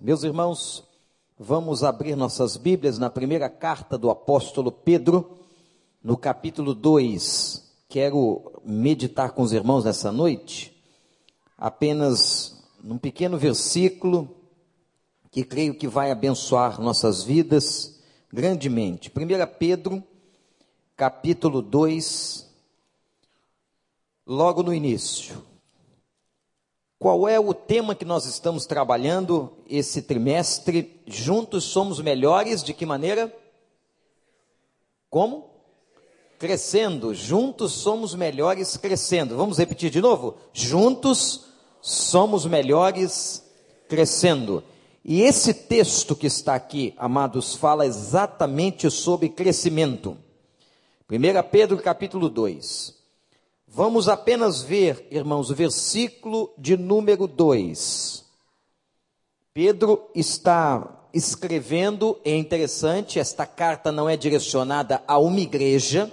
Meus irmãos, vamos abrir nossas Bíblias na primeira carta do apóstolo Pedro, no capítulo 2. Quero meditar com os irmãos nessa noite, apenas num pequeno versículo que creio que vai abençoar nossas vidas grandemente. 1 Pedro, capítulo 2, logo no início. Qual é o tema que nós estamos trabalhando esse trimestre? Juntos somos melhores de que maneira? Como? Crescendo. Juntos somos melhores crescendo. Vamos repetir de novo? Juntos somos melhores crescendo. E esse texto que está aqui, amados, fala exatamente sobre crescimento. 1 Pedro capítulo 2. Vamos apenas ver, irmãos, o versículo de número 2. Pedro está escrevendo, é interessante, esta carta não é direcionada a uma igreja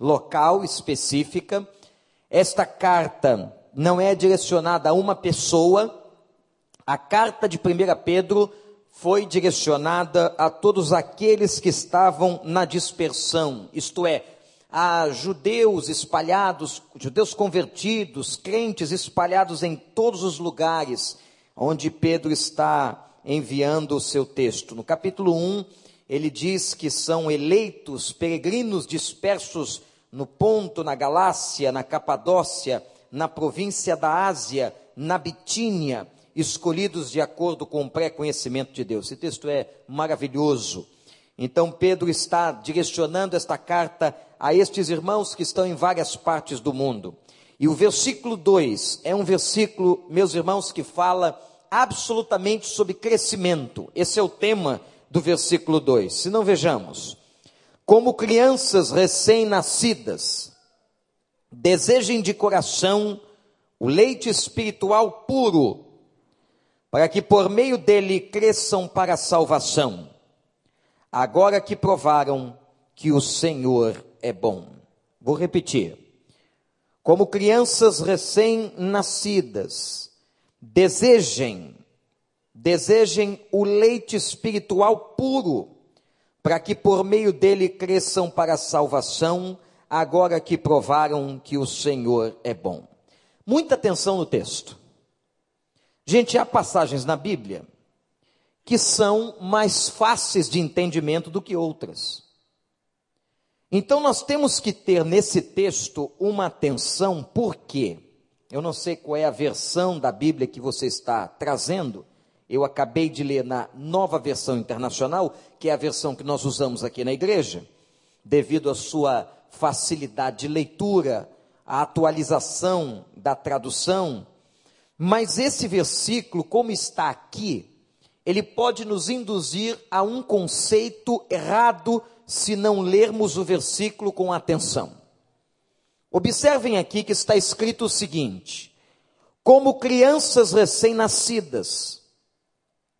local específica, esta carta não é direcionada a uma pessoa, a carta de 1 Pedro foi direcionada a todos aqueles que estavam na dispersão, isto é, a judeus espalhados, judeus convertidos, crentes espalhados em todos os lugares onde Pedro está enviando o seu texto. No capítulo 1, ele diz que são eleitos peregrinos dispersos no Ponto, na Galácia, na Capadócia, na província da Ásia, na Bitínia, escolhidos de acordo com o pré-conhecimento de Deus. Esse texto é maravilhoso. Então Pedro está direcionando esta carta a estes irmãos que estão em várias partes do mundo. E o versículo 2 é um versículo, meus irmãos, que fala absolutamente sobre crescimento. Esse é o tema do versículo 2. Se não vejamos, como crianças recém-nascidas, desejem de coração o leite espiritual puro, para que por meio dele cresçam para a salvação, agora que provaram que o Senhor é bom. Vou repetir. Como crianças recém-nascidas, desejem, desejem o leite espiritual puro, para que por meio dele cresçam para a salvação, agora que provaram que o Senhor é bom. Muita atenção no texto. Gente, há passagens na Bíblia que são mais fáceis de entendimento do que outras. Então nós temos que ter nesse texto uma atenção, porque eu não sei qual é a versão da Bíblia que você está trazendo. Eu acabei de ler na nova versão internacional, que é a versão que nós usamos aqui na igreja, devido à sua facilidade de leitura, a atualização da tradução. Mas esse versículo, como está aqui, ele pode nos induzir a um conceito errado se não lermos o versículo com atenção. Observem aqui que está escrito o seguinte: como crianças recém-nascidas,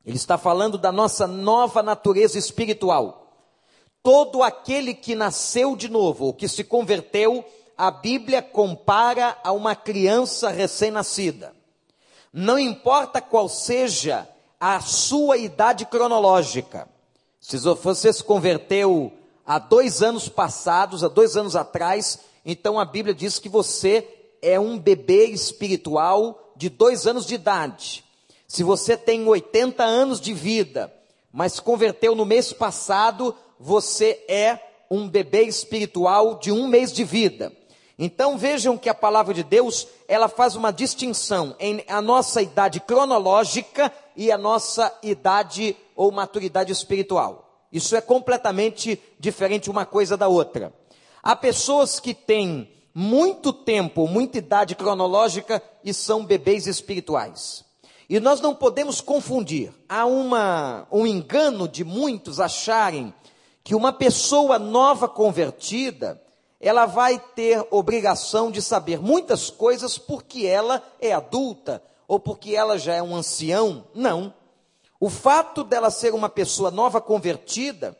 ele está falando da nossa nova natureza espiritual. Todo aquele que nasceu de novo, ou que se converteu, a Bíblia compara a uma criança recém-nascida. Não importa qual seja a sua idade cronológica. Se você se converteu há dois anos passados, há dois anos atrás, então a Bíblia diz que você é um bebê espiritual de dois anos de idade. Se você tem 80 anos de vida, mas converteu no mês passado, você é um bebê espiritual de um mês de vida. Então vejam que a palavra de Deus, ela faz uma distinção em a nossa idade cronológica e a nossa idade ou maturidade espiritual. Isso é completamente diferente uma coisa da outra. Há pessoas que têm muito tempo, muita idade cronológica e são bebês espirituais. E nós não podemos confundir. Há uma, um engano de muitos acharem que uma pessoa nova convertida, ela vai ter obrigação de saber muitas coisas porque ela é adulta ou porque ela já é um ancião. Não. O fato dela ser uma pessoa nova convertida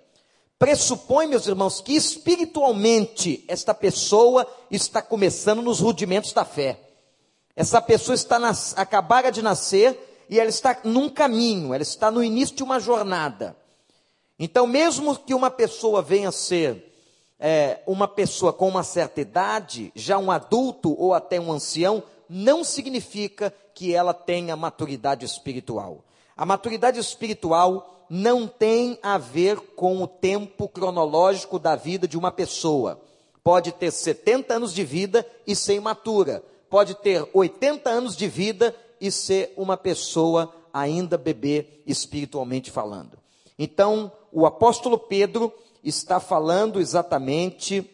pressupõe, meus irmãos, que espiritualmente esta pessoa está começando nos rudimentos da fé. Essa pessoa está nas, acabara de nascer e ela está num caminho, ela está no início de uma jornada. Então, mesmo que uma pessoa venha a ser é, uma pessoa com uma certa idade, já um adulto ou até um ancião, não significa que ela tenha maturidade espiritual. A maturidade espiritual não tem a ver com o tempo cronológico da vida de uma pessoa. Pode ter 70 anos de vida e ser imatura. Pode ter 80 anos de vida e ser uma pessoa ainda bebê espiritualmente falando. Então, o apóstolo Pedro está falando exatamente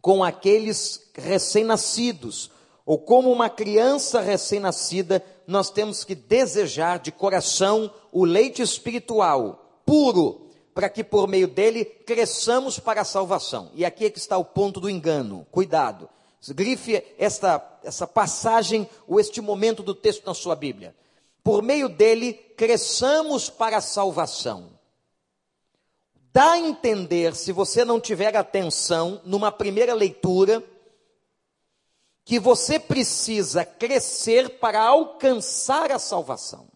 com aqueles recém-nascidos, ou como uma criança recém-nascida, nós temos que desejar de coração o leite espiritual puro, para que por meio dele cresçamos para a salvação. E aqui é que está o ponto do engano. Cuidado. Grife esta, essa passagem ou este momento do texto na sua Bíblia. Por meio dele cresçamos para a salvação. Dá a entender, se você não tiver atenção, numa primeira leitura, que você precisa crescer para alcançar a salvação.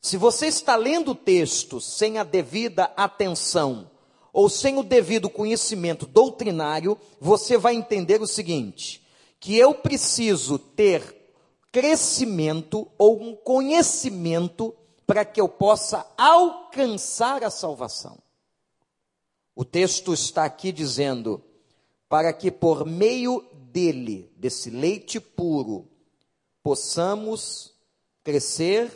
Se você está lendo o texto sem a devida atenção, ou sem o devido conhecimento doutrinário, você vai entender o seguinte: que eu preciso ter crescimento ou um conhecimento para que eu possa alcançar a salvação. O texto está aqui dizendo: para que por meio dele, desse leite puro, possamos crescer,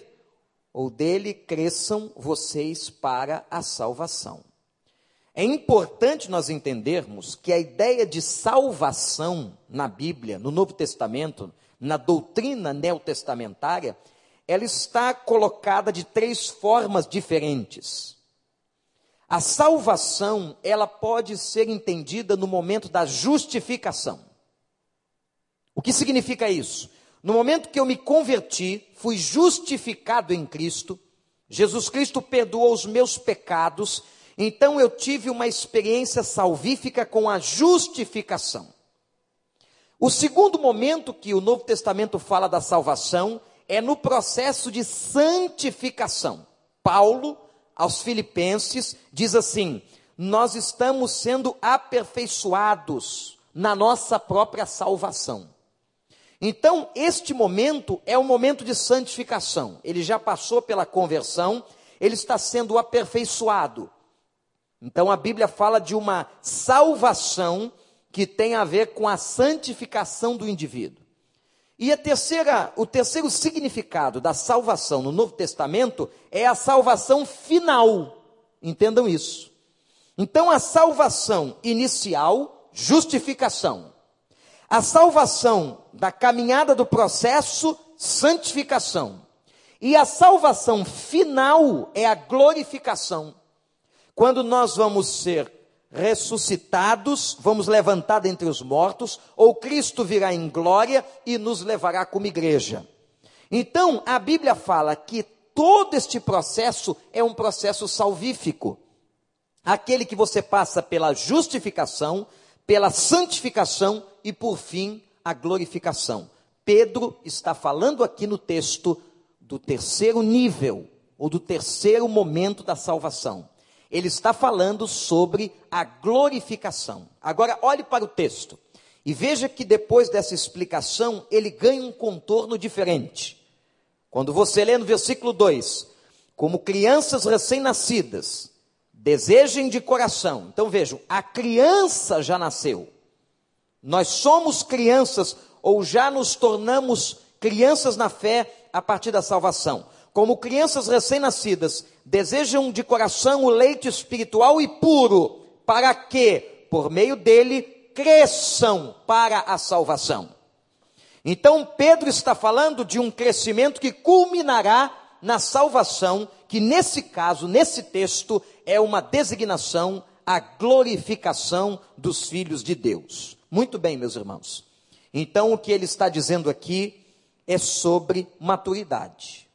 ou dele cresçam vocês para a salvação. É importante nós entendermos que a ideia de salvação na Bíblia, no Novo Testamento, na doutrina neotestamentária, ela está colocada de três formas diferentes. A salvação, ela pode ser entendida no momento da justificação. O que significa isso? No momento que eu me converti, fui justificado em Cristo, Jesus Cristo perdoou os meus pecados então eu tive uma experiência salvífica com a justificação. O segundo momento que o Novo Testamento fala da salvação é no processo de santificação. Paulo, aos Filipenses, diz assim: Nós estamos sendo aperfeiçoados na nossa própria salvação. Então, este momento é o momento de santificação. Ele já passou pela conversão, ele está sendo aperfeiçoado. Então a Bíblia fala de uma salvação que tem a ver com a santificação do indivíduo. E terceira, o terceiro significado da salvação no Novo Testamento é a salvação final. Entendam isso. Então a salvação inicial, justificação. A salvação da caminhada do processo, santificação. E a salvação final é a glorificação. Quando nós vamos ser ressuscitados, vamos levantar dentre os mortos, ou Cristo virá em glória e nos levará como igreja. Então, a Bíblia fala que todo este processo é um processo salvífico. Aquele que você passa pela justificação, pela santificação e, por fim, a glorificação. Pedro está falando aqui no texto do terceiro nível, ou do terceiro momento da salvação ele está falando sobre a glorificação. Agora, olhe para o texto e veja que depois dessa explicação, ele ganha um contorno diferente. Quando você lê no versículo 2, como crianças recém-nascidas, desejem de coração. Então vejam, a criança já nasceu. Nós somos crianças ou já nos tornamos crianças na fé a partir da salvação como crianças recém-nascidas, desejam de coração o leite espiritual e puro, para que, por meio dele, cresçam para a salvação. Então, Pedro está falando de um crescimento que culminará na salvação, que nesse caso, nesse texto, é uma designação a glorificação dos filhos de Deus. Muito bem, meus irmãos. Então, o que ele está dizendo aqui é sobre maturidade.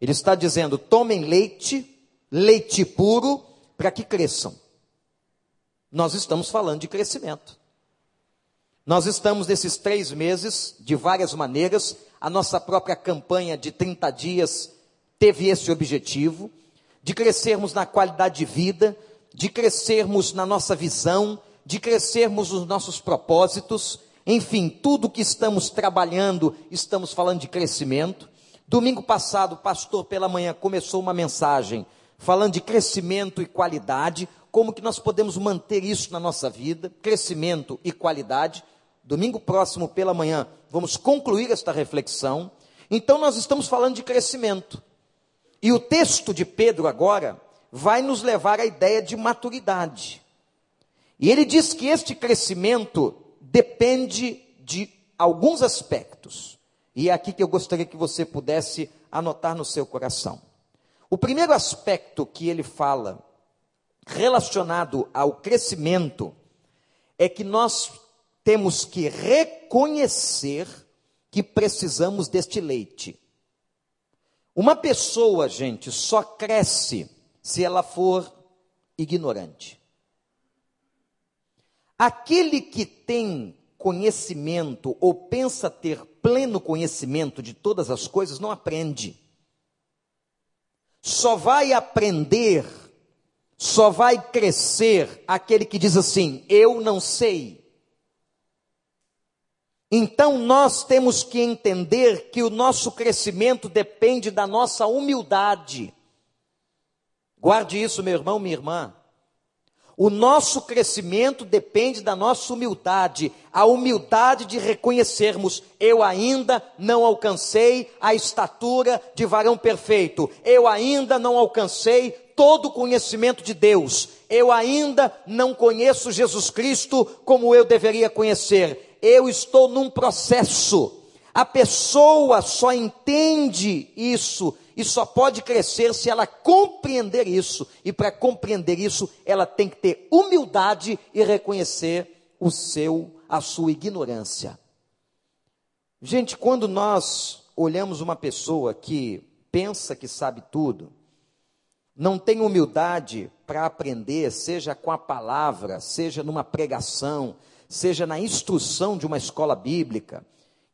Ele está dizendo: tomem leite, leite puro, para que cresçam. Nós estamos falando de crescimento. Nós estamos nesses três meses, de várias maneiras, a nossa própria campanha de 30 dias teve esse objetivo, de crescermos na qualidade de vida, de crescermos na nossa visão, de crescermos nos nossos propósitos, enfim, tudo que estamos trabalhando, estamos falando de crescimento. Domingo passado, o pastor pela manhã começou uma mensagem falando de crescimento e qualidade, como que nós podemos manter isso na nossa vida, crescimento e qualidade. Domingo próximo pela manhã, vamos concluir esta reflexão. Então nós estamos falando de crescimento. E o texto de Pedro agora vai nos levar à ideia de maturidade. E ele diz que este crescimento depende de alguns aspectos. E é aqui que eu gostaria que você pudesse anotar no seu coração. O primeiro aspecto que ele fala relacionado ao crescimento é que nós temos que reconhecer que precisamos deste leite. Uma pessoa, gente, só cresce se ela for ignorante. Aquele que tem conhecimento ou pensa ter pleno conhecimento de todas as coisas não aprende. Só vai aprender, só vai crescer aquele que diz assim: Eu não sei. Então nós temos que entender que o nosso crescimento depende da nossa humildade. Guarde isso, meu irmão, minha irmã. O nosso crescimento depende da nossa humildade, a humildade de reconhecermos: eu ainda não alcancei a estatura de varão perfeito, eu ainda não alcancei todo o conhecimento de Deus, eu ainda não conheço Jesus Cristo como eu deveria conhecer, eu estou num processo. A pessoa só entende isso e só pode crescer se ela compreender isso. E para compreender isso, ela tem que ter humildade e reconhecer o seu, a sua ignorância. Gente, quando nós olhamos uma pessoa que pensa que sabe tudo, não tem humildade para aprender, seja com a palavra, seja numa pregação, seja na instrução de uma escola bíblica,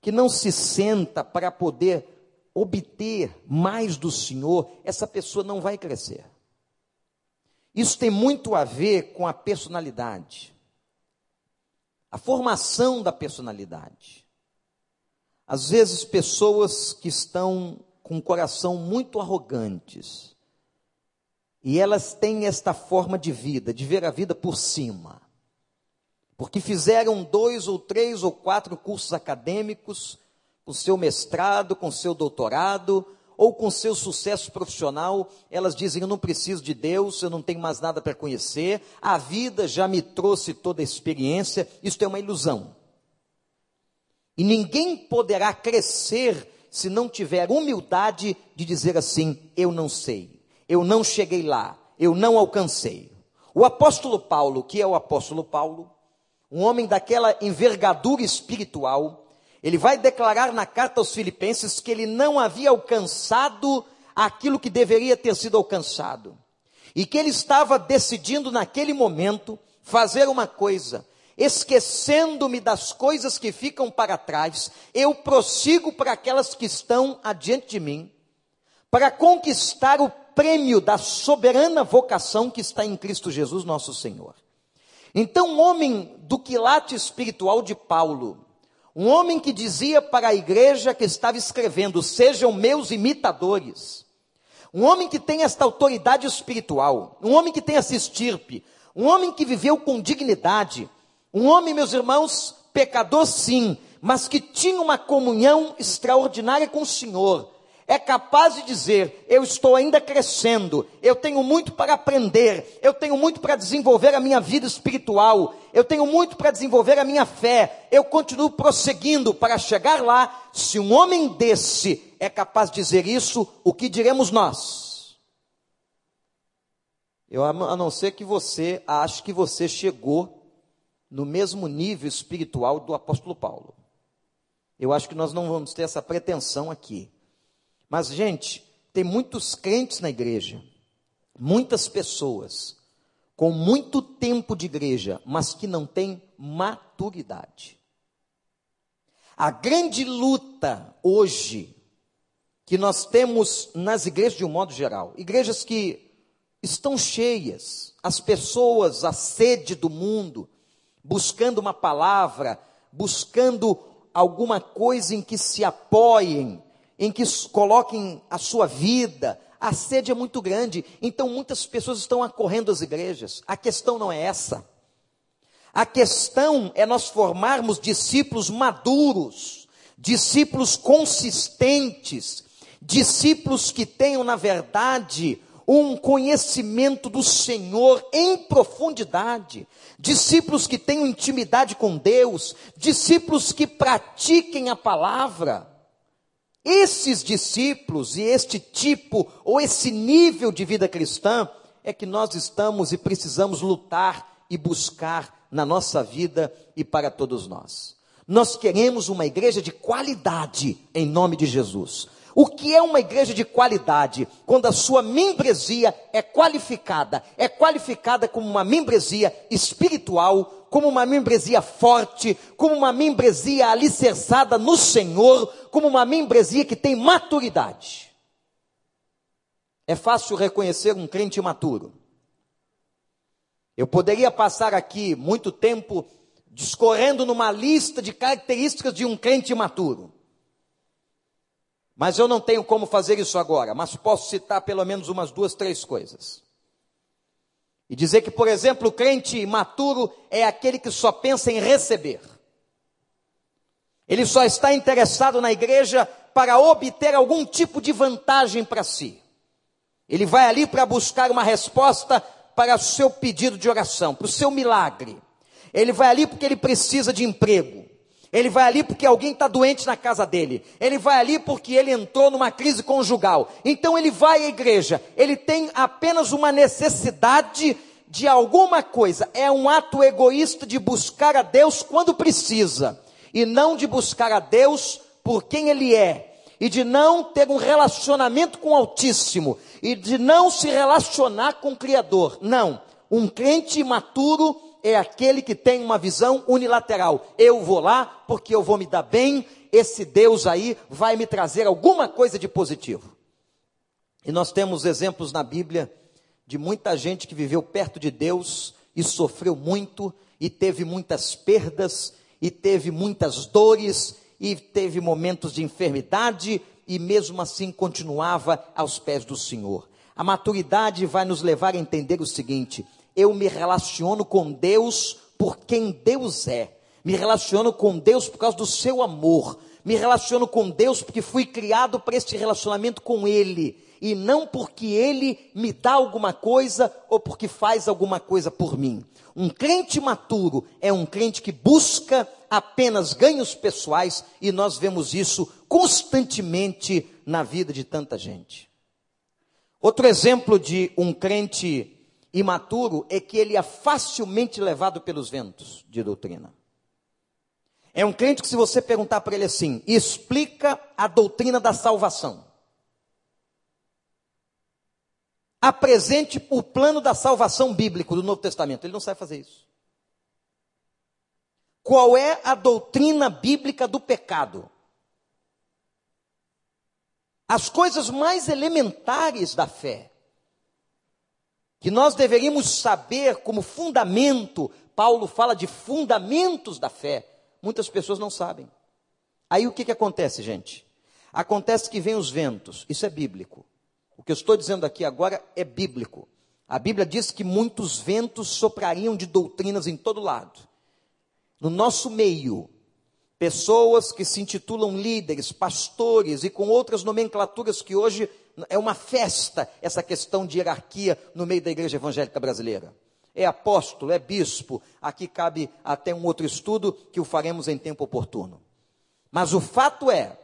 que não se senta para poder obter mais do Senhor, essa pessoa não vai crescer. Isso tem muito a ver com a personalidade, a formação da personalidade. Às vezes, pessoas que estão com o coração muito arrogantes, e elas têm esta forma de vida, de ver a vida por cima, porque fizeram dois ou três ou quatro cursos acadêmicos, com seu mestrado, com seu doutorado, ou com seu sucesso profissional, elas dizem: Eu não preciso de Deus, eu não tenho mais nada para conhecer, a vida já me trouxe toda a experiência, isso é uma ilusão. E ninguém poderá crescer se não tiver humildade de dizer assim: Eu não sei, eu não cheguei lá, eu não alcancei. O apóstolo Paulo, que é o apóstolo Paulo, um homem daquela envergadura espiritual, ele vai declarar na carta aos Filipenses que ele não havia alcançado aquilo que deveria ter sido alcançado. E que ele estava decidindo naquele momento fazer uma coisa, esquecendo-me das coisas que ficam para trás, eu prossigo para aquelas que estão adiante de mim, para conquistar o prêmio da soberana vocação que está em Cristo Jesus, nosso Senhor. Então, o homem do quilate espiritual de Paulo, um homem que dizia para a igreja que estava escrevendo: Sejam meus imitadores. Um homem que tem esta autoridade espiritual. Um homem que tem essa estirpe. Um homem que viveu com dignidade. Um homem, meus irmãos, pecador sim, mas que tinha uma comunhão extraordinária com o Senhor é capaz de dizer: Eu estou ainda crescendo, eu tenho muito para aprender, eu tenho muito para desenvolver a minha vida espiritual, eu tenho muito para desenvolver a minha fé, eu continuo prosseguindo para chegar lá. Se um homem desse é capaz de dizer isso, o que diremos nós? Eu, a não ser que você ache que você chegou no mesmo nível espiritual do apóstolo Paulo. Eu acho que nós não vamos ter essa pretensão aqui. Mas, gente, tem muitos crentes na igreja, muitas pessoas com muito tempo de igreja, mas que não têm maturidade. A grande luta hoje que nós temos nas igrejas de um modo geral, igrejas que estão cheias, as pessoas, a sede do mundo, buscando uma palavra, buscando alguma coisa em que se apoiem, em que coloquem a sua vida. A sede é muito grande, então muitas pessoas estão acorrendo às igrejas. A questão não é essa. A questão é nós formarmos discípulos maduros, discípulos consistentes, discípulos que tenham, na verdade, um conhecimento do Senhor em profundidade, discípulos que tenham intimidade com Deus, discípulos que pratiquem a palavra. Esses discípulos e este tipo ou esse nível de vida cristã é que nós estamos e precisamos lutar e buscar na nossa vida e para todos nós. Nós queremos uma igreja de qualidade em nome de Jesus. O que é uma igreja de qualidade? Quando a sua membresia é qualificada, é qualificada como uma membresia espiritual, como uma membresia forte, como uma membresia alicerçada no Senhor, como uma membresia que tem maturidade. É fácil reconhecer um crente maturo. Eu poderia passar aqui muito tempo discorrendo numa lista de características de um crente maturo. Mas eu não tenho como fazer isso agora, mas posso citar pelo menos umas duas, três coisas. E dizer que, por exemplo, o crente maturo é aquele que só pensa em receber. Ele só está interessado na igreja para obter algum tipo de vantagem para si. Ele vai ali para buscar uma resposta para o seu pedido de oração, para o seu milagre. Ele vai ali porque ele precisa de emprego. Ele vai ali porque alguém está doente na casa dele. Ele vai ali porque ele entrou numa crise conjugal. Então ele vai à igreja. Ele tem apenas uma necessidade de alguma coisa. É um ato egoísta de buscar a Deus quando precisa. E não de buscar a Deus por quem ele é. E de não ter um relacionamento com o Altíssimo. E de não se relacionar com o Criador. Não. Um crente maturo é aquele que tem uma visão unilateral. Eu vou lá porque eu vou me dar bem, esse Deus aí vai me trazer alguma coisa de positivo. E nós temos exemplos na Bíblia de muita gente que viveu perto de Deus e sofreu muito, e teve muitas perdas, e teve muitas dores, e teve momentos de enfermidade, e mesmo assim continuava aos pés do Senhor. A maturidade vai nos levar a entender o seguinte: eu me relaciono com Deus por quem Deus é. Me relaciono com Deus por causa do seu amor. Me relaciono com Deus porque fui criado para este relacionamento com Ele. E não porque Ele me dá alguma coisa ou porque faz alguma coisa por mim. Um crente maturo é um crente que busca apenas ganhos pessoais e nós vemos isso constantemente na vida de tanta gente. Outro exemplo de um crente imaturo é que ele é facilmente levado pelos ventos de doutrina. É um crente que, se você perguntar para ele assim, explica a doutrina da salvação. Apresente o plano da salvação bíblico do Novo Testamento. Ele não sabe fazer isso. Qual é a doutrina bíblica do pecado? As coisas mais elementares da fé que nós deveríamos saber como fundamento, Paulo fala de fundamentos da fé, muitas pessoas não sabem. Aí o que, que acontece, gente? Acontece que vem os ventos, isso é bíblico. O que eu estou dizendo aqui agora é bíblico. A Bíblia diz que muitos ventos soprariam de doutrinas em todo lado. No nosso meio, pessoas que se intitulam líderes, pastores e com outras nomenclaturas que hoje é uma festa essa questão de hierarquia no meio da igreja evangélica brasileira. É apóstolo, é bispo. Aqui cabe até um outro estudo que o faremos em tempo oportuno. Mas o fato é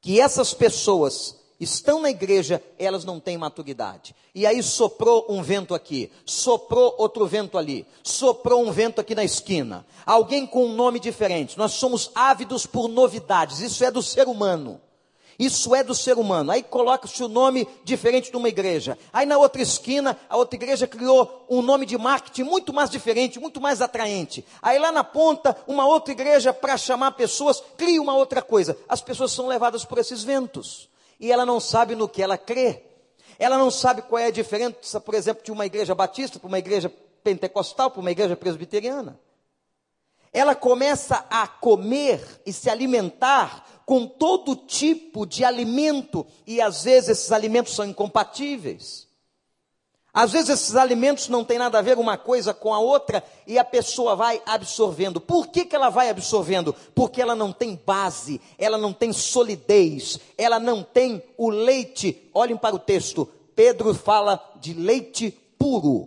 que essas pessoas estão na igreja, elas não têm maturidade. E aí soprou um vento aqui, soprou outro vento ali, soprou um vento aqui na esquina. Alguém com um nome diferente. Nós somos ávidos por novidades, isso é do ser humano. Isso é do ser humano. Aí coloca-se o nome diferente de uma igreja. Aí na outra esquina, a outra igreja criou um nome de marketing muito mais diferente, muito mais atraente. Aí lá na ponta, uma outra igreja, para chamar pessoas, cria uma outra coisa. As pessoas são levadas por esses ventos. E ela não sabe no que ela crê. Ela não sabe qual é a diferença, por exemplo, de uma igreja batista para uma igreja pentecostal, para uma igreja presbiteriana. Ela começa a comer e se alimentar com todo tipo de alimento, e às vezes esses alimentos são incompatíveis. Às vezes esses alimentos não têm nada a ver uma coisa com a outra e a pessoa vai absorvendo. Por que, que ela vai absorvendo? Porque ela não tem base, ela não tem solidez, ela não tem o leite. Olhem para o texto, Pedro fala de leite puro.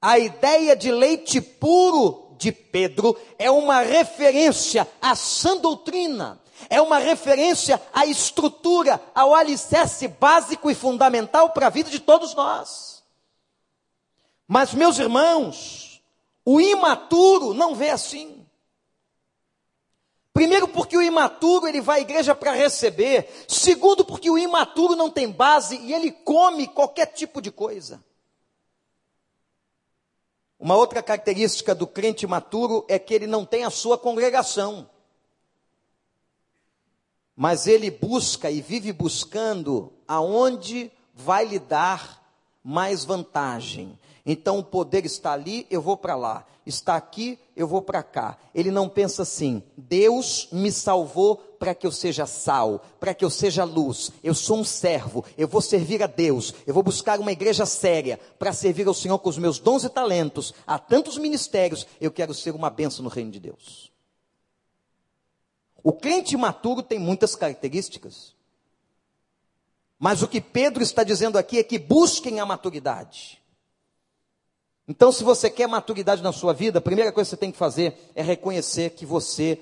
A ideia de leite puro de Pedro é uma referência à sã doutrina, é uma referência à estrutura, ao alicerce básico e fundamental para a vida de todos nós. Mas, meus irmãos, o imaturo não vê assim. Primeiro, porque o imaturo ele vai à igreja para receber. Segundo, porque o imaturo não tem base e ele come qualquer tipo de coisa. Uma outra característica do crente maturo é que ele não tem a sua congregação. Mas ele busca e vive buscando aonde vai lhe dar mais vantagem. Então o poder está ali, eu vou para lá. Está aqui, eu vou para cá. Ele não pensa assim: Deus me salvou para que eu seja sal, para que eu seja luz. Eu sou um servo, eu vou servir a Deus. Eu vou buscar uma igreja séria para servir ao Senhor com os meus dons e talentos. Há tantos ministérios, eu quero ser uma benção no reino de Deus. O crente maturo tem muitas características. Mas o que Pedro está dizendo aqui é que busquem a maturidade. Então, se você quer maturidade na sua vida, a primeira coisa que você tem que fazer é reconhecer que você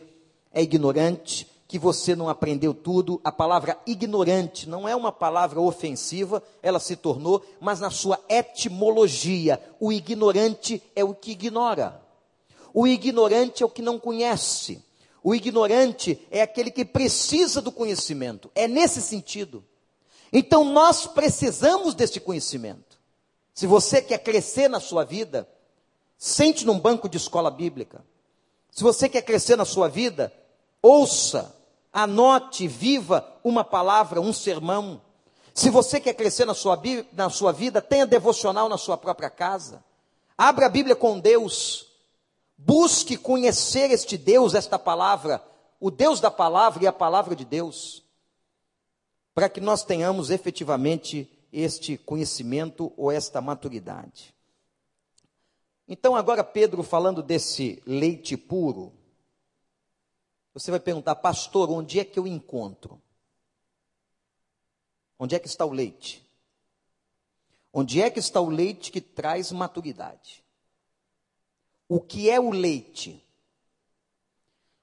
é ignorante, que você não aprendeu tudo. A palavra ignorante não é uma palavra ofensiva, ela se tornou, mas na sua etimologia, o ignorante é o que ignora. O ignorante é o que não conhece. O ignorante é aquele que precisa do conhecimento. É nesse sentido. Então nós precisamos desse conhecimento. Se você quer crescer na sua vida, sente num banco de escola bíblica. Se você quer crescer na sua vida, ouça, anote, viva uma palavra, um sermão. Se você quer crescer na sua, na sua vida, tenha devocional na sua própria casa. Abra a Bíblia com Deus. Busque conhecer este Deus, esta palavra, o Deus da palavra e a palavra de Deus, para que nós tenhamos efetivamente este conhecimento ou esta maturidade. Então, agora, Pedro, falando desse leite puro, você vai perguntar, pastor, onde é que eu encontro? Onde é que está o leite? Onde é que está o leite que traz maturidade? O que é o leite?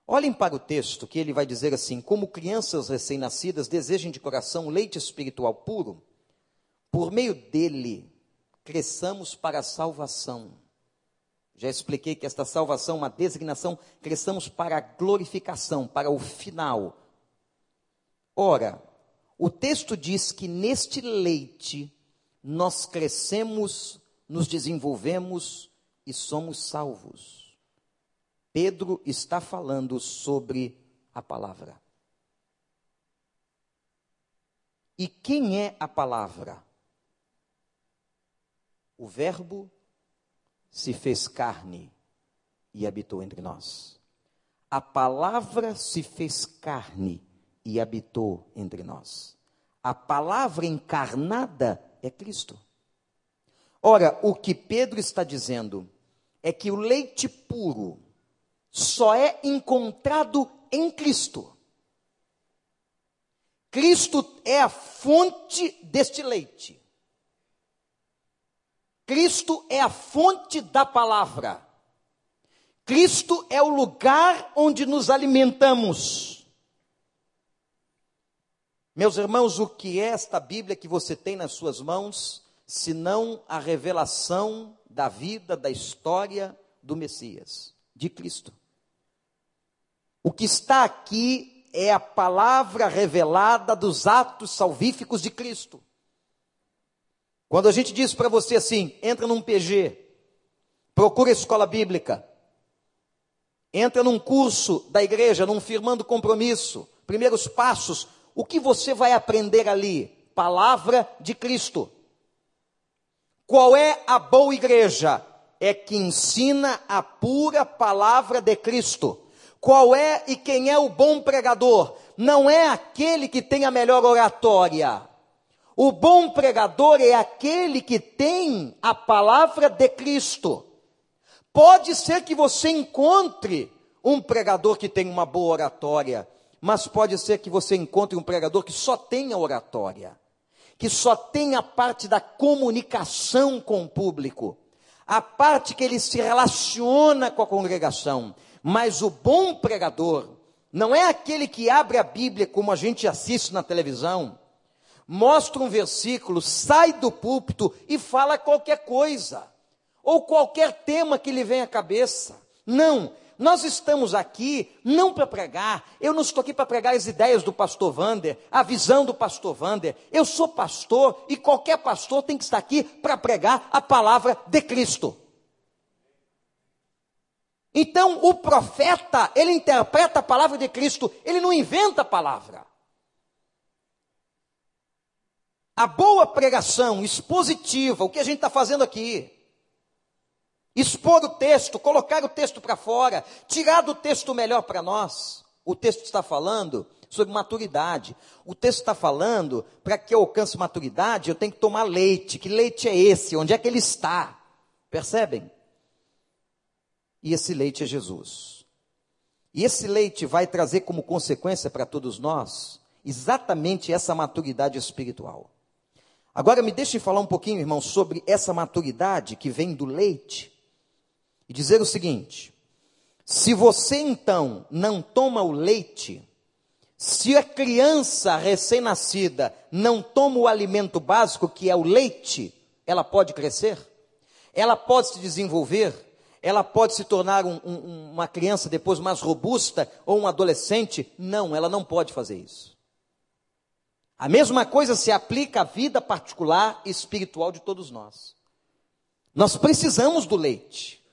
Olhem para o texto que ele vai dizer assim: Como crianças recém-nascidas desejem de coração leite espiritual puro, por meio dele, cresçamos para a salvação. Já expliquei que esta salvação uma designação, cresçamos para a glorificação, para o final. Ora, o texto diz que neste leite nós crescemos, nos desenvolvemos e somos salvos. Pedro está falando sobre a palavra. E quem é a palavra? O Verbo se fez carne e habitou entre nós. A palavra se fez carne e habitou entre nós. A palavra encarnada é Cristo. Ora, o que Pedro está dizendo é que o leite puro só é encontrado em Cristo. Cristo é a fonte deste leite. Cristo é a fonte da palavra. Cristo é o lugar onde nos alimentamos. Meus irmãos, o que é esta Bíblia que você tem nas suas mãos, senão a revelação da vida, da história do Messias, de Cristo? O que está aqui é a palavra revelada dos atos salvíficos de Cristo. Quando a gente diz para você assim, entra num PG, procura escola bíblica, entra num curso da igreja, num firmando compromisso, primeiros passos, o que você vai aprender ali? Palavra de Cristo. Qual é a boa igreja? É que ensina a pura palavra de Cristo. Qual é e quem é o bom pregador? Não é aquele que tem a melhor oratória. O bom pregador é aquele que tem a palavra de Cristo. Pode ser que você encontre um pregador que tem uma boa oratória, mas pode ser que você encontre um pregador que só tenha oratória, que só tenha a parte da comunicação com o público, a parte que ele se relaciona com a congregação. Mas o bom pregador não é aquele que abre a Bíblia como a gente assiste na televisão, mostra um versículo, sai do púlpito e fala qualquer coisa, ou qualquer tema que lhe vem à cabeça. Não, nós estamos aqui não para pregar, eu não estou aqui para pregar as ideias do pastor Vander, a visão do pastor Vander. Eu sou pastor e qualquer pastor tem que estar aqui para pregar a palavra de Cristo. Então, o profeta, ele interpreta a palavra de Cristo, ele não inventa a palavra. A boa pregação expositiva, o que a gente está fazendo aqui, expor o texto, colocar o texto para fora, tirar do texto melhor para nós. O texto está falando sobre maturidade. O texto está falando, para que eu alcance maturidade, eu tenho que tomar leite. Que leite é esse? Onde é que ele está? Percebem? E esse leite é Jesus. E esse leite vai trazer como consequência para todos nós exatamente essa maturidade espiritual. Agora me deixe falar um pouquinho, irmão, sobre essa maturidade que vem do leite e dizer o seguinte: se você então não toma o leite, se a criança recém-nascida não toma o alimento básico, que é o leite, ela pode crescer? Ela pode se desenvolver? Ela pode se tornar um, um, uma criança depois mais robusta ou um adolescente? Não, ela não pode fazer isso. A mesma coisa se aplica à vida particular e espiritual de todos nós. Nós precisamos do leite.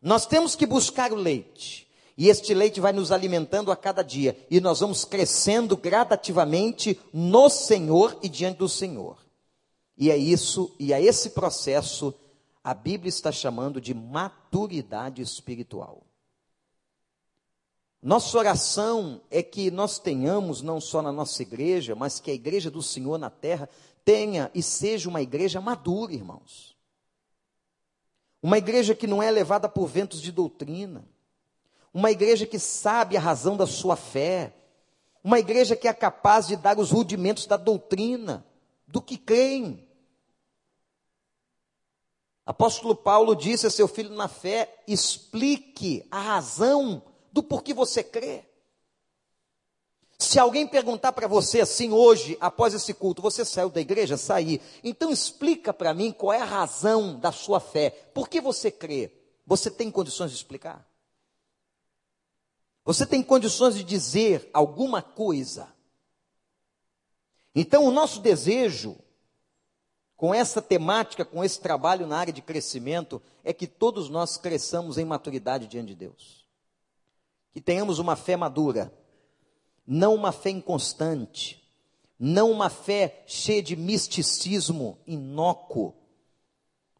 Nós temos que buscar o leite. E este leite vai nos alimentando a cada dia. E nós vamos crescendo gradativamente no Senhor e diante do Senhor. E é isso, e é esse processo a Bíblia está chamando de maturidade espiritual. Nossa oração é que nós tenhamos, não só na nossa igreja, mas que a igreja do Senhor na terra tenha e seja uma igreja madura, irmãos. Uma igreja que não é levada por ventos de doutrina. Uma igreja que sabe a razão da sua fé. Uma igreja que é capaz de dar os rudimentos da doutrina, do que creem. Apóstolo Paulo disse a seu filho na fé: explique a razão do porquê você crê. Se alguém perguntar para você assim hoje, após esse culto, você saiu da igreja? Saí. Então explica para mim qual é a razão da sua fé. Por que você crê? Você tem condições de explicar? Você tem condições de dizer alguma coisa? Então, o nosso desejo, com essa temática, com esse trabalho na área de crescimento, é que todos nós cresçamos em maturidade diante de Deus. Que tenhamos uma fé madura não uma fé inconstante, não uma fé cheia de misticismo inócuo,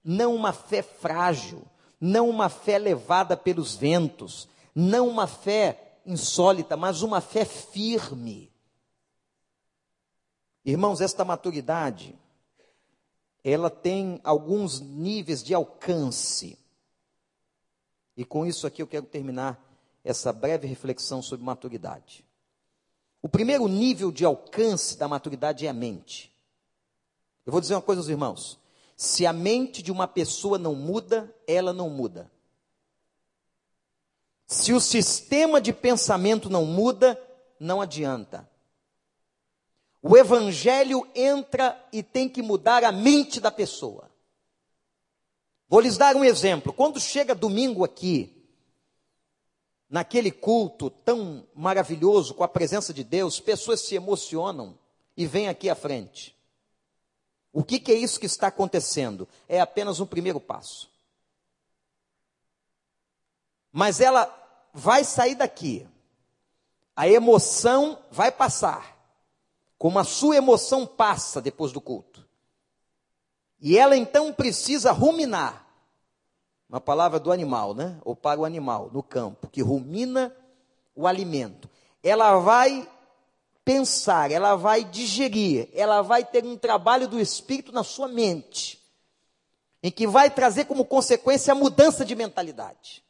não uma fé frágil, não uma fé levada pelos ventos, não uma fé insólita, mas uma fé firme. Irmãos, esta maturidade, ela tem alguns níveis de alcance. E com isso aqui eu quero terminar essa breve reflexão sobre maturidade. O primeiro nível de alcance da maturidade é a mente. Eu vou dizer uma coisa aos irmãos: se a mente de uma pessoa não muda, ela não muda. Se o sistema de pensamento não muda, não adianta. O evangelho entra e tem que mudar a mente da pessoa. Vou lhes dar um exemplo. Quando chega domingo aqui, naquele culto tão maravilhoso, com a presença de Deus, pessoas se emocionam e vêm aqui à frente. O que, que é isso que está acontecendo? É apenas um primeiro passo. Mas ela vai sair daqui, a emoção vai passar, como a sua emoção passa depois do culto. E ela então precisa ruminar uma palavra do animal, né? Ou para o animal no campo, que rumina o alimento. Ela vai pensar, ela vai digerir, ela vai ter um trabalho do espírito na sua mente, em que vai trazer como consequência a mudança de mentalidade,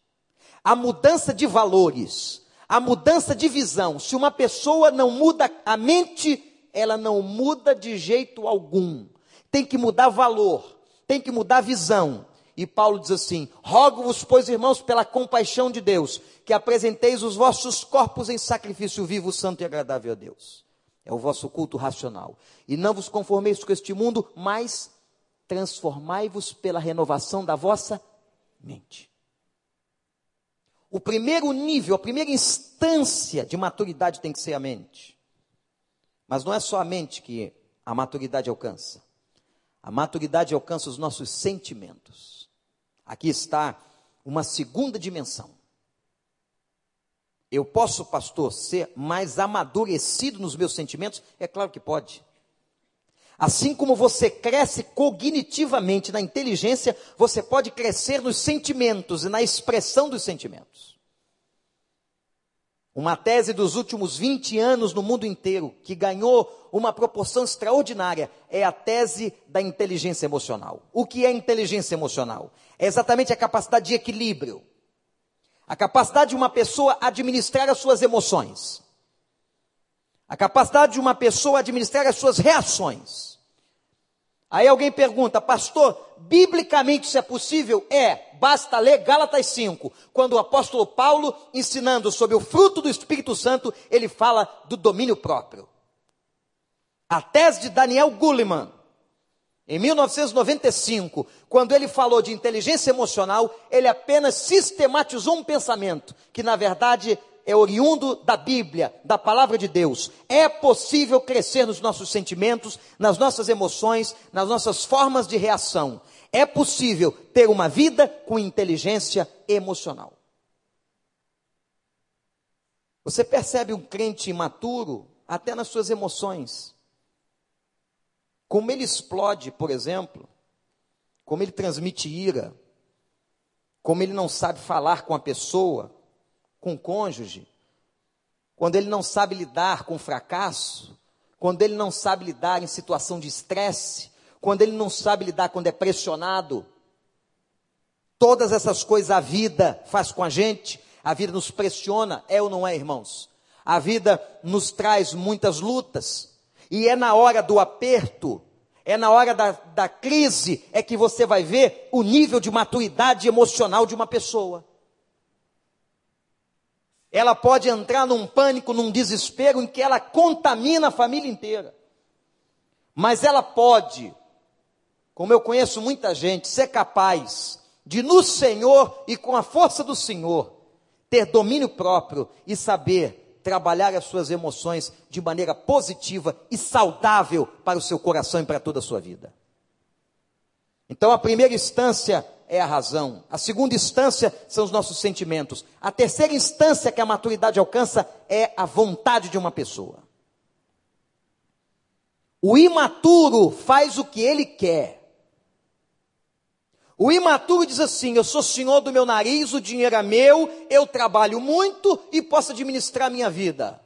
a mudança de valores, a mudança de visão. Se uma pessoa não muda a mente, ela não muda de jeito algum. Tem que mudar valor, tem que mudar visão, e Paulo diz assim: Rogo-vos, pois, irmãos, pela compaixão de Deus, que apresenteis os vossos corpos em sacrifício vivo, santo e agradável a Deus. É o vosso culto racional. E não vos conformeis com este mundo, mas transformai-vos pela renovação da vossa mente. O primeiro nível, a primeira instância de maturidade tem que ser a mente. Mas não é só a mente que a maturidade alcança. A maturidade alcança os nossos sentimentos. Aqui está uma segunda dimensão. Eu posso, pastor, ser mais amadurecido nos meus sentimentos? É claro que pode. Assim como você cresce cognitivamente na inteligência, você pode crescer nos sentimentos e na expressão dos sentimentos. Uma tese dos últimos 20 anos no mundo inteiro, que ganhou uma proporção extraordinária, é a tese da inteligência emocional. O que é inteligência emocional? É exatamente a capacidade de equilíbrio. A capacidade de uma pessoa administrar as suas emoções. A capacidade de uma pessoa administrar as suas reações. Aí alguém pergunta, pastor, biblicamente isso é possível? É, basta ler Gálatas 5, quando o apóstolo Paulo, ensinando sobre o fruto do Espírito Santo, ele fala do domínio próprio. A tese de Daniel Goleman, em 1995, quando ele falou de inteligência emocional, ele apenas sistematizou um pensamento, que na verdade é oriundo da Bíblia, da palavra de Deus. É possível crescer nos nossos sentimentos, nas nossas emoções, nas nossas formas de reação. É possível ter uma vida com inteligência emocional. Você percebe um crente imaturo até nas suas emoções. Como ele explode, por exemplo, como ele transmite ira, como ele não sabe falar com a pessoa, com o cônjuge, quando ele não sabe lidar com fracasso, quando ele não sabe lidar em situação de estresse, quando ele não sabe lidar quando é pressionado. Todas essas coisas a vida faz com a gente, a vida nos pressiona, é ou não é, irmãos? A vida nos traz muitas lutas, e é na hora do aperto, é na hora da, da crise, é que você vai ver o nível de maturidade emocional de uma pessoa ela pode entrar num pânico, num desespero em que ela contamina a família inteira. Mas ela pode, como eu conheço muita gente, ser capaz de no Senhor e com a força do Senhor ter domínio próprio e saber trabalhar as suas emoções de maneira positiva e saudável para o seu coração e para toda a sua vida. Então, a primeira instância é a razão. A segunda instância são os nossos sentimentos. A terceira instância que a maturidade alcança é a vontade de uma pessoa. O imaturo faz o que ele quer. O imaturo diz assim: Eu sou senhor do meu nariz, o dinheiro é meu, eu trabalho muito e posso administrar minha vida.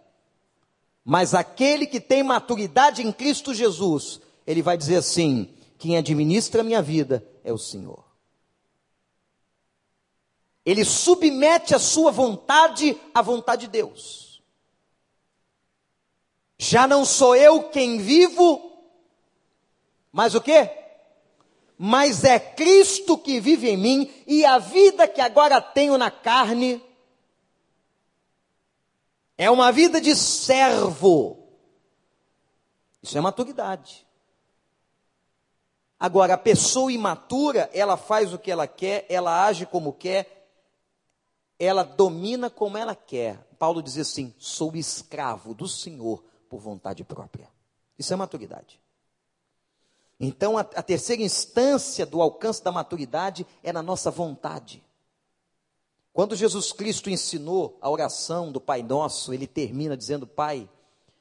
Mas aquele que tem maturidade em Cristo Jesus, ele vai dizer assim: Quem administra a minha vida é o Senhor. Ele submete a sua vontade à vontade de Deus. Já não sou eu quem vivo, mas o que? Mas é Cristo que vive em mim e a vida que agora tenho na carne é uma vida de servo. Isso é maturidade. Agora, a pessoa imatura, ela faz o que ela quer, ela age como quer, ela domina como ela quer. Paulo diz assim: sou escravo do Senhor por vontade própria. Isso é maturidade. Então, a, a, terceira instância do alcance da maturidade é na nossa vontade. Quando Jesus Cristo ensinou a oração do Pai Nosso, ele termina dizendo: Pai,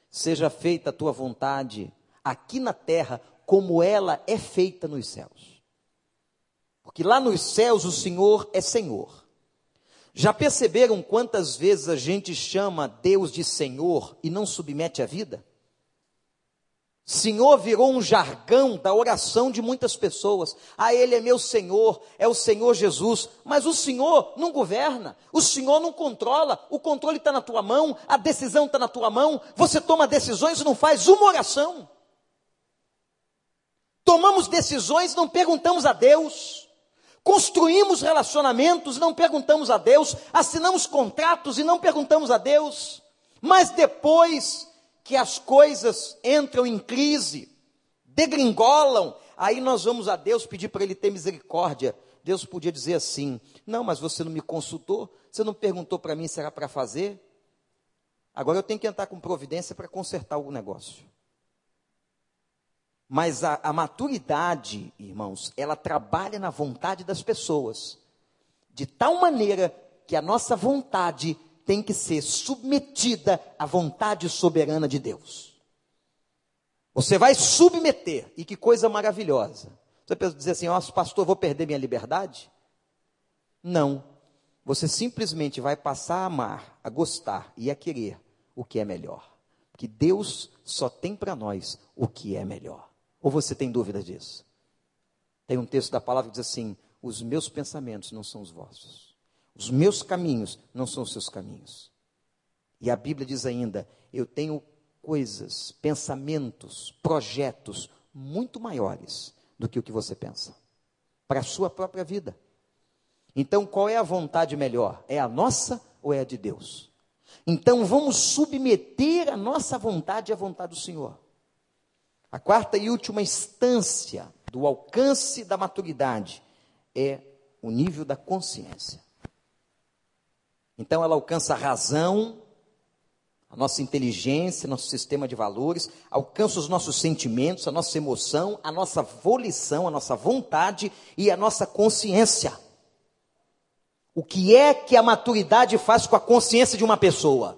seja feita a tua vontade aqui na terra, como ela é feita nos céus. Porque lá nos céus o Senhor é Senhor. Já perceberam quantas vezes a gente chama Deus de Senhor e não submete a vida? Senhor virou um jargão da oração de muitas pessoas. Ah, Ele é meu Senhor, é o Senhor Jesus. Mas o Senhor não governa, o Senhor não controla, o controle está na tua mão, a decisão está na tua mão. Você toma decisões e não faz uma oração. Tomamos decisões, não perguntamos a Deus. Construímos relacionamentos, não perguntamos a Deus. Assinamos contratos e não perguntamos a Deus. Mas depois que as coisas entram em crise, degringolam, aí nós vamos a Deus pedir para Ele ter misericórdia. Deus podia dizer assim: Não, mas você não me consultou, você não perguntou para mim se era para fazer. Agora eu tenho que entrar com providência para consertar o negócio. Mas a, a, maturidade, irmãos, ela trabalha na vontade das pessoas, de tal maneira que a nossa vontade tem que ser submetida à vontade soberana de Deus. Você vai submeter, e que coisa maravilhosa. Você pensa dizer assim, ó, oh, pastor, vou perder minha liberdade? Não. Você simplesmente vai passar a amar, a gostar e a querer o que é melhor. Porque Deus só tem para nós o que é melhor. Ou você tem dúvida disso? Tem um texto da palavra que diz assim: os meus pensamentos não são os vossos. Os meus caminhos não são os seus caminhos. E a Bíblia diz ainda: eu tenho coisas, pensamentos, projetos muito maiores do que o que você pensa para a sua própria vida. Então, qual é a vontade melhor? É a nossa ou é a de Deus? Então, vamos submeter a nossa vontade à vontade do Senhor. A quarta e última instância do alcance da maturidade é o nível da consciência. Então ela alcança a razão, a nossa inteligência, nosso sistema de valores, alcança os nossos sentimentos, a nossa emoção, a nossa volição, a nossa vontade e a nossa consciência. O que é que a maturidade faz com a consciência de uma pessoa?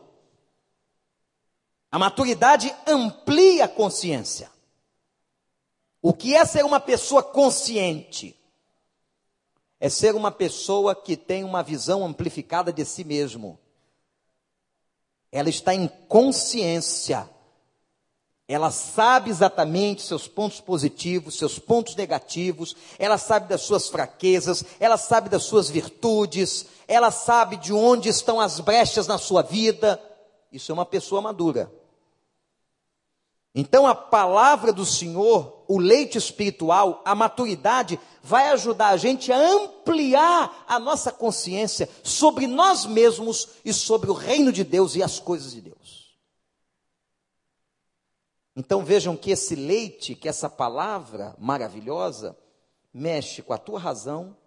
A maturidade amplia a consciência. O que é ser uma pessoa consciente? é ser uma pessoa que tem uma visão amplificada de si mesmo. Ela está em consciência. Ela sabe exatamente seus pontos positivos, seus pontos negativos, ela sabe das suas fraquezas, ela sabe das suas virtudes, ela sabe de onde estão as brechas na sua vida. Isso é uma pessoa madura. Então a palavra do Senhor, o leite espiritual, a maturidade, vai ajudar a gente a ampliar a nossa consciência sobre nós mesmos e sobre o reino de Deus e as coisas de Deus. Então vejam que esse leite, que essa palavra maravilhosa, mexe com a tua razão,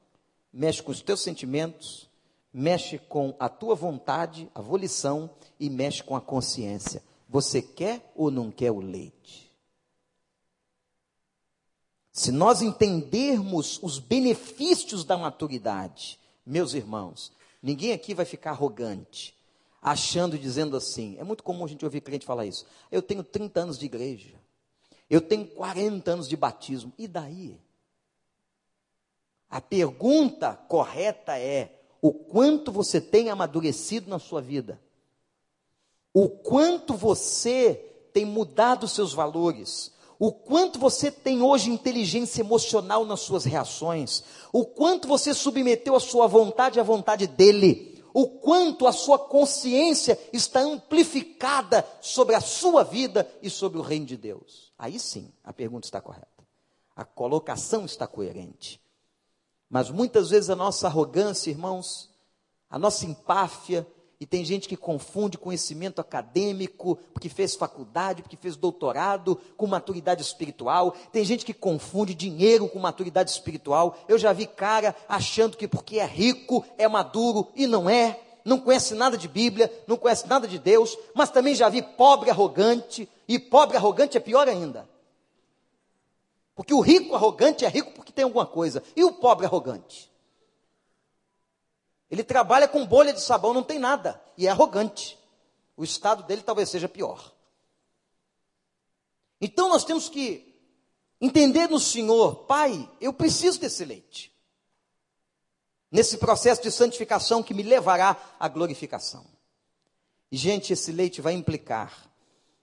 mexe com os teus sentimentos, mexe com a tua vontade, a volição e mexe com a consciência. Você quer ou não quer o leite? Se nós entendermos os benefícios da maturidade, meus irmãos, ninguém aqui vai ficar arrogante, achando e dizendo assim. É muito comum a gente ouvir crente falar isso. Eu tenho 30 anos de igreja. Eu tenho 40 anos de batismo. E daí? A pergunta correta é: o quanto você tem amadurecido na sua vida? O quanto você tem mudado seus valores, o quanto você tem hoje inteligência emocional nas suas reações, o quanto você submeteu a sua vontade à vontade dele, o quanto a sua consciência está amplificada sobre a sua vida e sobre o reino de Deus. Aí sim, a pergunta está correta. A colocação está coerente. Mas muitas vezes a nossa arrogância, irmãos, a nossa empáfia, E tem gente que confunde conhecimento acadêmico, porque fez faculdade, porque fez doutorado, com maturidade espiritual. Tem gente que confunde dinheiro com maturidade espiritual. Eu já vi cara achando que porque é rico é maduro e não é. Não conhece nada de Bíblia, não conhece nada de Deus. Mas também já vi pobre arrogante, e pobre arrogante é pior ainda. Porque o rico arrogante é rico porque tem alguma coisa. E o pobre arrogante? Ele trabalha com bolha de sabão, não tem nada. E é arrogante. O estado dele talvez seja pior. Então nós temos que entender no Senhor, Pai, eu preciso desse leite. Nesse processo de santificação que me levará à glorificação. E, gente, esse leite vai implicar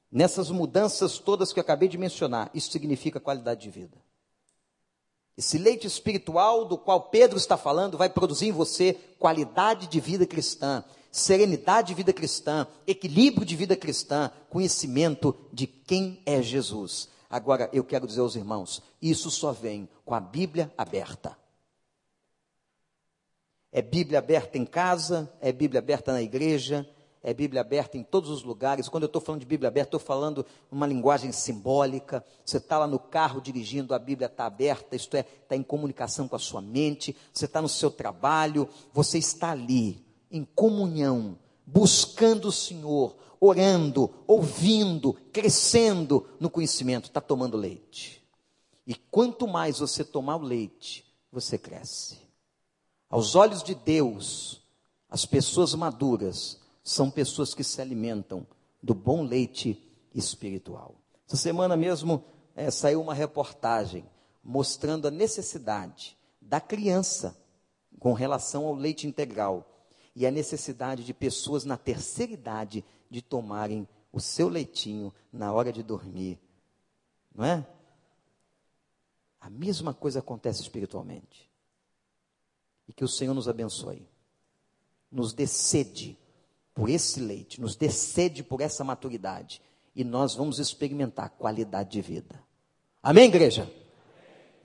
nessas mudanças todas que eu acabei de mencionar. Isso significa qualidade de vida. Esse leite espiritual do qual Pedro está falando vai produzir em você qualidade de vida cristã, serenidade de vida cristã, equilíbrio de vida cristã, conhecimento de quem é Jesus. Agora, eu quero dizer aos irmãos, isso só vem com a Bíblia aberta. É Bíblia aberta em casa, é Bíblia aberta na igreja, é Bíblia aberta em todos os lugares. Quando eu estou falando de Bíblia aberta, estou falando uma linguagem simbólica. Você está lá no carro dirigindo, a Bíblia está aberta, isto é, está em comunicação com a sua mente. Você está no seu trabalho, você está ali, em comunhão, buscando o Senhor, orando, ouvindo, crescendo no conhecimento, está tomando leite. E quanto mais você tomar o leite, você cresce. Aos olhos de Deus, as pessoas maduras são pessoas que se alimentam do bom leite espiritual. Essa semana mesmo é, saiu uma reportagem mostrando a necessidade da criança com relação ao leite integral e a necessidade de pessoas na terceira idade de tomarem o seu leitinho na hora de dormir. Não é? A mesma coisa acontece espiritualmente. E que o Senhor nos abençoe. Nos dê sede por esse leite, nos dê sede por essa maturidade, e nós vamos experimentar qualidade de vida. Amém, igreja?